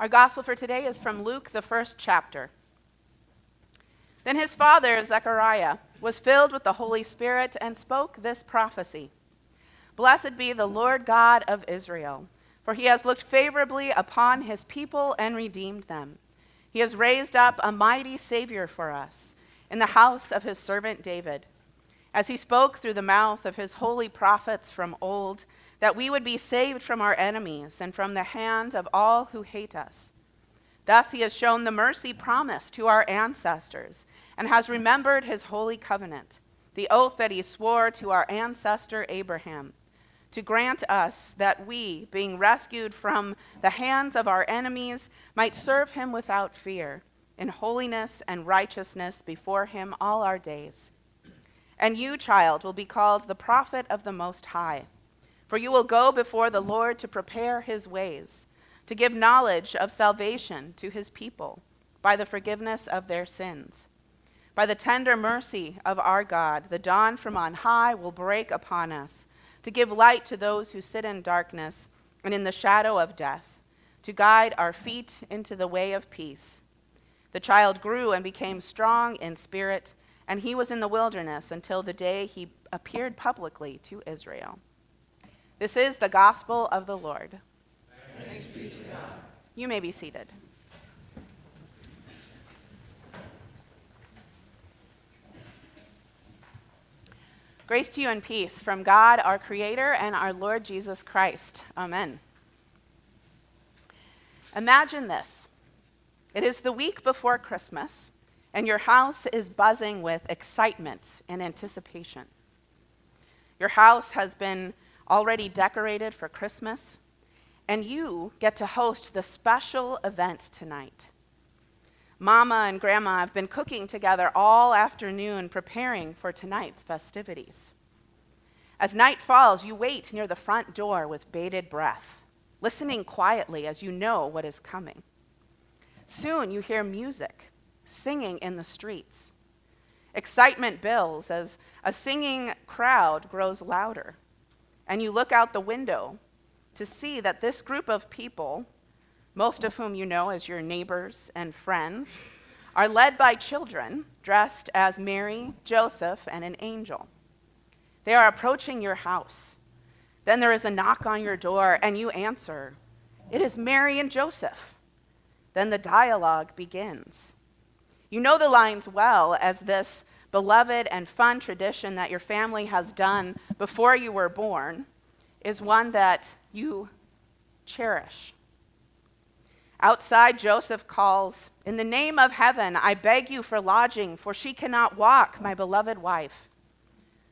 Our gospel for today is from Luke, the first chapter. Then his father, Zechariah, was filled with the Holy Spirit and spoke this prophecy Blessed be the Lord God of Israel, for he has looked favorably upon his people and redeemed them. He has raised up a mighty Savior for us in the house of his servant David, as he spoke through the mouth of his holy prophets from old that we would be saved from our enemies and from the hand of all who hate us. Thus he has shown the mercy promised to our ancestors and has remembered his holy covenant, the oath that he swore to our ancestor Abraham, to grant us that we, being rescued from the hands of our enemies, might serve him without fear, in holiness and righteousness before him all our days. And you, child, will be called the prophet of the Most High. For you will go before the Lord to prepare his ways, to give knowledge of salvation to his people by the forgiveness of their sins. By the tender mercy of our God, the dawn from on high will break upon us, to give light to those who sit in darkness and in the shadow of death, to guide our feet into the way of peace. The child grew and became strong in spirit, and he was in the wilderness until the day he appeared publicly to Israel. This is the gospel of the Lord. You may be seated. Grace to you and peace from God, our Creator, and our Lord Jesus Christ. Amen. Imagine this it is the week before Christmas, and your house is buzzing with excitement and anticipation. Your house has been already decorated for Christmas, and you get to host the special event tonight. Mama and Grandma have been cooking together all afternoon preparing for tonight's festivities. As night falls, you wait near the front door with bated breath, listening quietly as you know what is coming. Soon you hear music, singing in the streets. Excitement builds as a singing crowd grows louder and you look out the window to see that this group of people, most of whom you know as your neighbors and friends, are led by children dressed as Mary, Joseph, and an angel. They are approaching your house. Then there is a knock on your door, and you answer. It is Mary and Joseph. Then the dialogue begins. You know the lines well as this beloved and fun tradition that your family has done before you were born is one that you cherish. Outside, Joseph calls, In the name of heaven, I beg you for lodging, for she cannot walk, my beloved wife.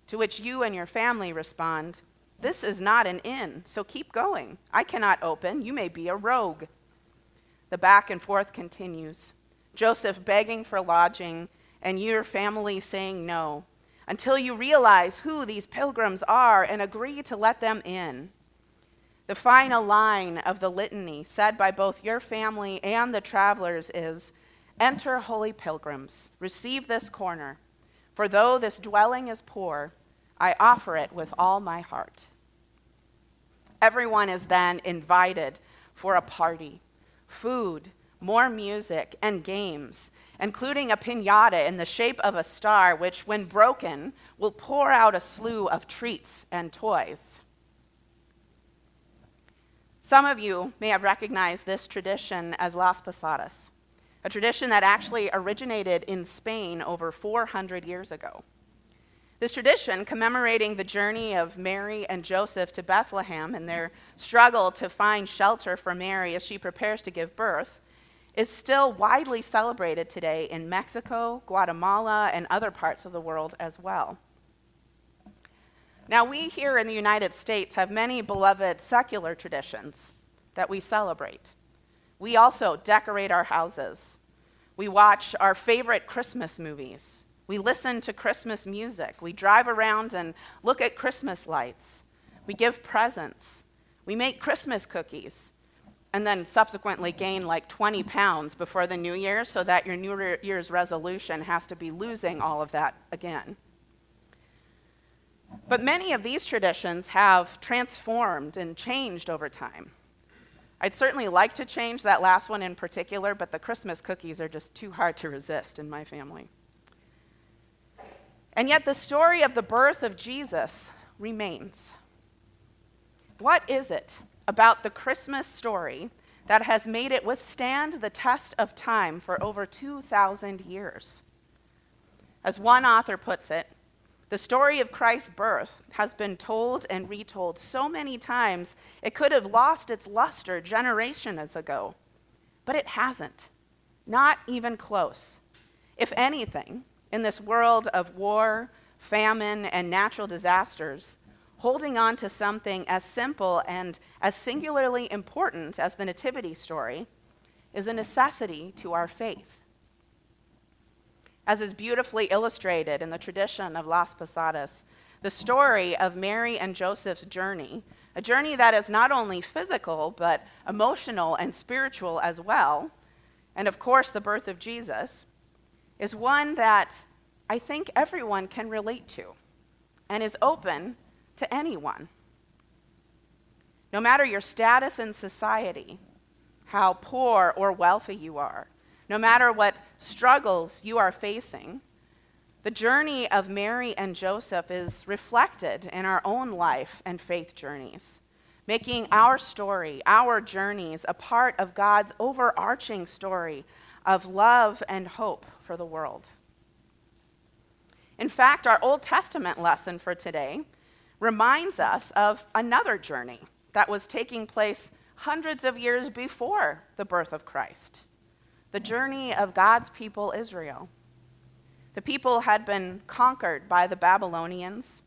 To which you and your family respond, This is not an inn, so keep going. I cannot open. You may be a rogue. The back and forth continues. Joseph begging for lodging, and your family saying no until you realize who these pilgrims are and agree to let them in. The final line of the litany, said by both your family and the travelers, is Enter, holy pilgrims, receive this corner, for though this dwelling is poor, I offer it with all my heart. Everyone is then invited for a party food, more music, and games including a pinata in the shape of a star, which, when broken, will pour out a slew of treats and toys. Some of you may have recognized this tradition as Las Posadas, a tradition that actually originated in Spain over 400 years ago. This tradition, commemorating the journey of Mary and Joseph to Bethlehem and their struggle to find shelter for Mary as she prepares to give birth, is still widely celebrated today in Mexico, Guatemala, and other parts of the world as well. Now, we here in the United States have many beloved secular traditions that we celebrate. We also decorate our houses. We watch our favorite Christmas movies. We listen to Christmas music. We drive around and look at Christmas lights. We give presents. We make Christmas cookies and then subsequently gain like 20 pounds before the new year so that your new year's resolution has to be losing all of that again. But many of these traditions have transformed and changed over time. I'd certainly like to change that last one in particular, but the Christmas cookies are just too hard to resist in my family. And yet, the story of the birth of Jesus remains. What is it about the Christmas story that has made it withstand the test of time for over 2,000 years? As one author puts it, the story of Christ's birth has been told and retold so many times it could have lost its luster generations ago. But it hasn't. Not even close. If anything, in this world of war, famine, and natural disasters, holding on to something as simple and as singularly important as the Nativity story is a necessity to our faith. As is beautifully illustrated in the tradition of Las Posadas, the story of Mary and Joseph's journey, a journey that is not only physical, but emotional and spiritual as well, and of course, the birth of Jesus, is one that I think everyone can relate to and is open to anyone. No matter your status in society, how poor or wealthy you are, no matter what struggles you are facing, the journey of Mary and Joseph is reflected in our own life and faith journeys, making our story, our journeys, a part of God's overarching story of love and hope for the world. In fact, our Old Testament lesson for today reminds us of another journey that was taking place hundreds of years before the birth of Christ the journey of God's people, Israel. The people had been conquered by the Babylonians.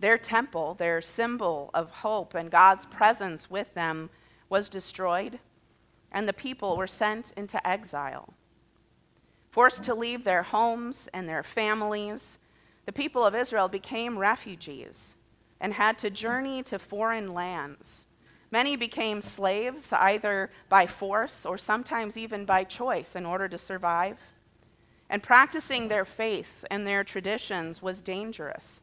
Their temple, their symbol of hope and God's presence with them, was destroyed, and the people were sent into exile. Forced to leave their homes and their families, the people of Israel became refugees and had to journey to foreign lands Many became slaves either by force or sometimes even by choice in order to survive. And practicing their faith and their traditions was dangerous,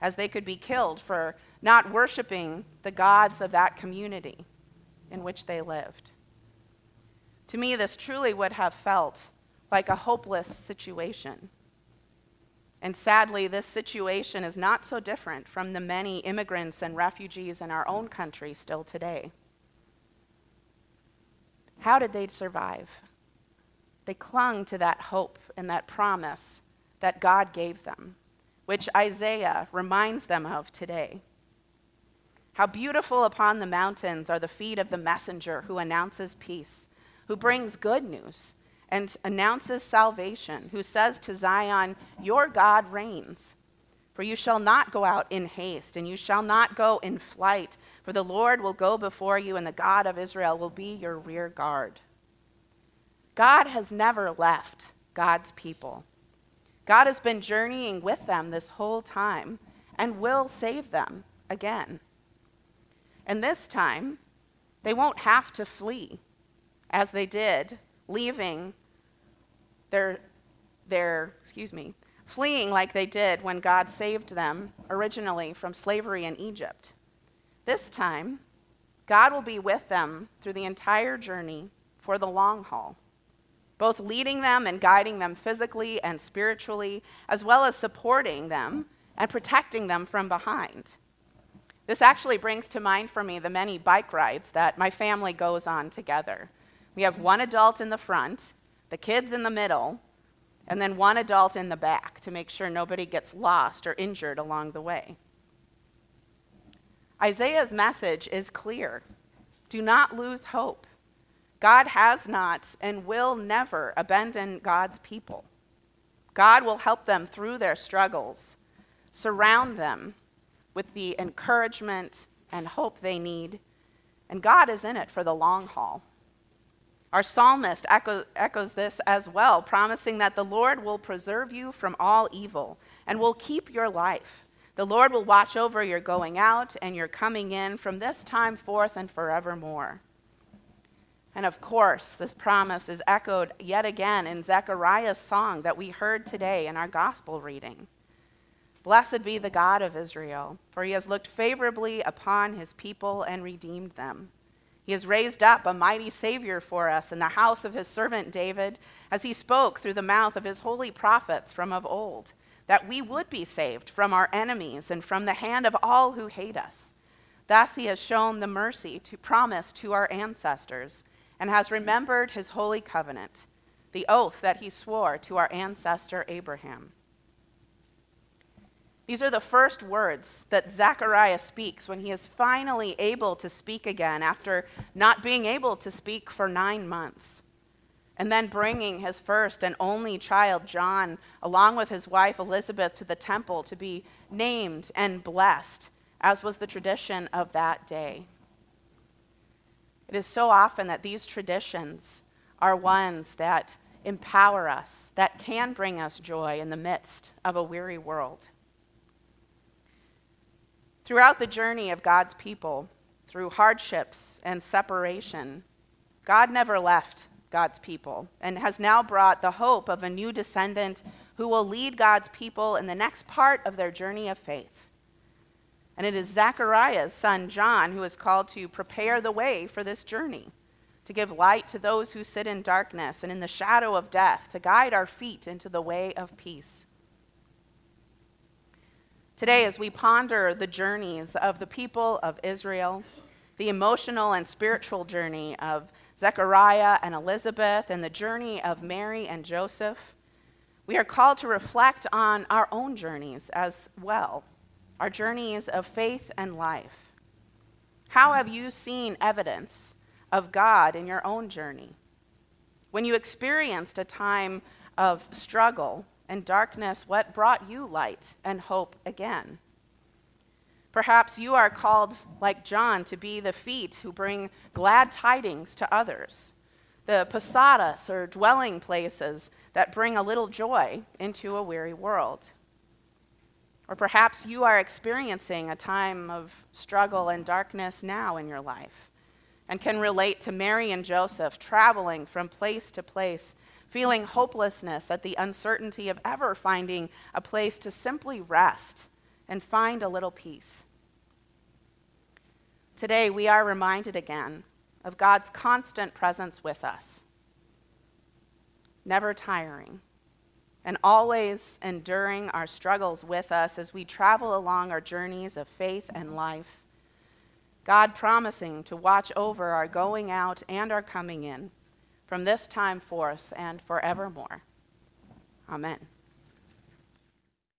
as they could be killed for not worshiping the gods of that community in which they lived. To me, this truly would have felt like a hopeless situation. And sadly, this situation is not so different from the many immigrants and refugees in our own country still today. How did they survive? They clung to that hope and that promise that God gave them, which Isaiah reminds them of today. How beautiful upon the mountains are the feet of the messenger who announces peace, who brings good news and announces salvation, who says to Zion, Your God reigns. For you shall not go out in haste, and you shall not go in flight, for the Lord will go before you, and the God of Israel will be your rear guard. God has never left God's people. God has been journeying with them this whole time and will save them again. And this time, they won't have to flee as they did leaving their, their, excuse me, fleeing like they did when God saved them originally from slavery in Egypt. This time, God will be with them through the entire journey for the long haul, both leading them and guiding them physically and spiritually, as well as supporting them and protecting them from behind. This actually brings to mind for me the many bike rides that my family goes on together. We have one adult in the front, the kids in the middle, and then one adult in the back to make sure nobody gets lost or injured along the way. Isaiah's message is clear do not lose hope. God has not and will never abandon God's people. God will help them through their struggles, surround them with the encouragement and hope they need, and God is in it for the long haul. Our psalmist echo, echoes this as well, promising that the Lord will preserve you from all evil and will keep your life. The Lord will watch over your going out and your coming in from this time forth and forevermore. And of course, this promise is echoed yet again in Zechariah's song that we heard today in our gospel reading. Blessed be the God of Israel, for he has looked favorably upon his people and redeemed them. He has raised up a mighty Savior for us in the house of his servant David, as he spoke through the mouth of his holy prophets from of old, that we would be saved from our enemies and from the hand of all who hate us. Thus he has shown the mercy to promise to our ancestors, and has remembered his holy covenant, the oath that he swore to our ancestor Abraham these are the first words that Zechariah speaks when he is finally able to speak again after not being able to speak for nine months. And then bringing his first and only child, John, along with his wife Elizabeth, to the temple to be named and blessed, as was the tradition of that day. It is so often that these traditions are ones that empower us, that can bring us joy in the midst of a weary world. Throughout the journey of God's people, through hardships and separation, God never left God's people and has now brought the hope of a new descendant who will lead God's people in the next part of their journey of faith. And it is Zechariah's son John who is called to prepare the way for this journey, to give light to those who sit in darkness and in the shadow of death, to guide our feet into the way of peace. Today, as we ponder the journeys of the people of Israel, the emotional and spiritual journey of Zechariah and Elizabeth, and the journey of Mary and Joseph, we are called to reflect on our own journeys as well, our journeys of faith and life. How have you seen evidence of God in your own journey? When you experienced a time of struggle and darkness, what brought you light and hope again? Perhaps you are called, like John, to be the feet who bring glad tidings to others, the posadas or dwelling places that bring a little joy into a weary world. Or perhaps you are experiencing a time of struggle and darkness now in your life and can relate to Mary and Joseph traveling from place to place feeling hopelessness at the uncertainty of ever finding a place to simply rest and find a little peace. Today, we are reminded again of God's constant presence with us, never tiring, and always enduring our struggles with us as we travel along our journeys of faith and life. God promising to watch over our going out and our coming in from this time forth and forevermore. Amen.